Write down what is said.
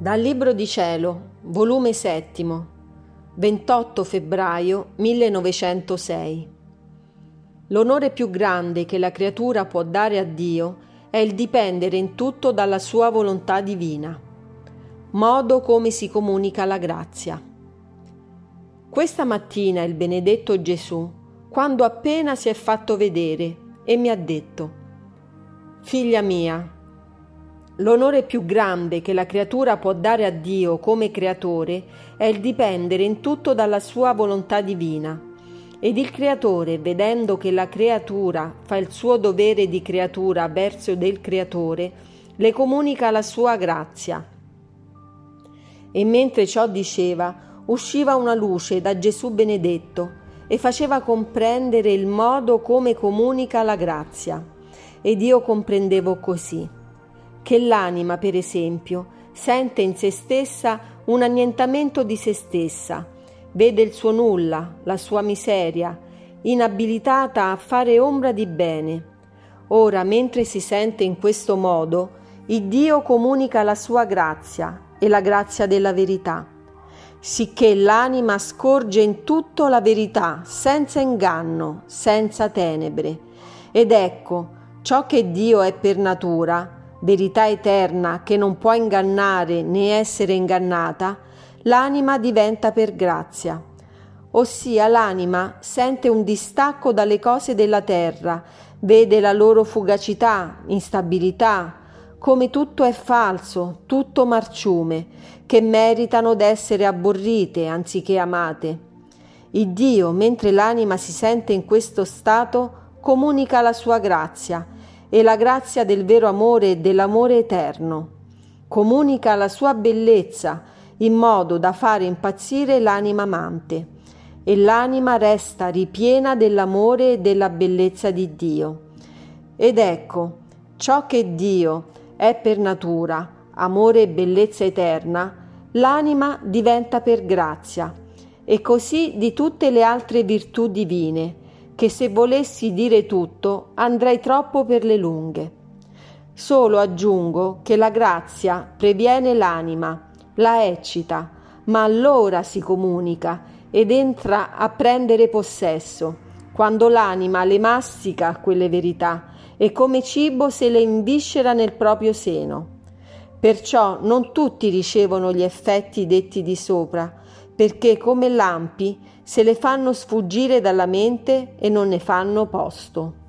Dal Libro di Cielo, volume 7, 28 febbraio 1906. L'onore più grande che la creatura può dare a Dio è il dipendere in tutto dalla sua volontà divina. Modo come si comunica la grazia. Questa mattina il benedetto Gesù, quando appena si è fatto vedere, e mi ha detto, Figlia mia, L'onore più grande che la creatura può dare a Dio come creatore è il dipendere in tutto dalla sua volontà divina. Ed il creatore, vedendo che la creatura fa il suo dovere di creatura verso del creatore, le comunica la sua grazia. E mentre ciò diceva, usciva una luce da Gesù benedetto e faceva comprendere il modo come comunica la grazia. Ed io comprendevo così che l'anima, per esempio, sente in se stessa un annientamento di se stessa, vede il suo nulla, la sua miseria, inabilitata a fare ombra di bene. Ora, mentre si sente in questo modo, il Dio comunica la sua grazia e la grazia della verità, sicché l'anima scorge in tutto la verità, senza inganno, senza tenebre. Ed ecco, ciò che Dio è per natura, verità eterna che non può ingannare né essere ingannata, l'anima diventa per grazia. Ossia l'anima sente un distacco dalle cose della terra, vede la loro fugacità, instabilità, come tutto è falso, tutto marciume, che meritano d'essere abborrite anziché amate. Il Dio, mentre l'anima si sente in questo stato, comunica la sua grazia e la grazia del vero amore e dell'amore eterno. Comunica la sua bellezza in modo da fare impazzire l'anima amante e l'anima resta ripiena dell'amore e della bellezza di Dio. Ed ecco, ciò che Dio è per natura, amore e bellezza eterna, l'anima diventa per grazia, e così di tutte le altre virtù divine, che se volessi dire tutto andrei troppo per le lunghe. Solo aggiungo che la grazia previene l'anima, la eccita, ma allora si comunica ed entra a prendere possesso, quando l'anima le mastica quelle verità e come cibo se le inviscera nel proprio seno. Perciò non tutti ricevono gli effetti detti di sopra, perché come lampi se le fanno sfuggire dalla mente e non ne fanno posto.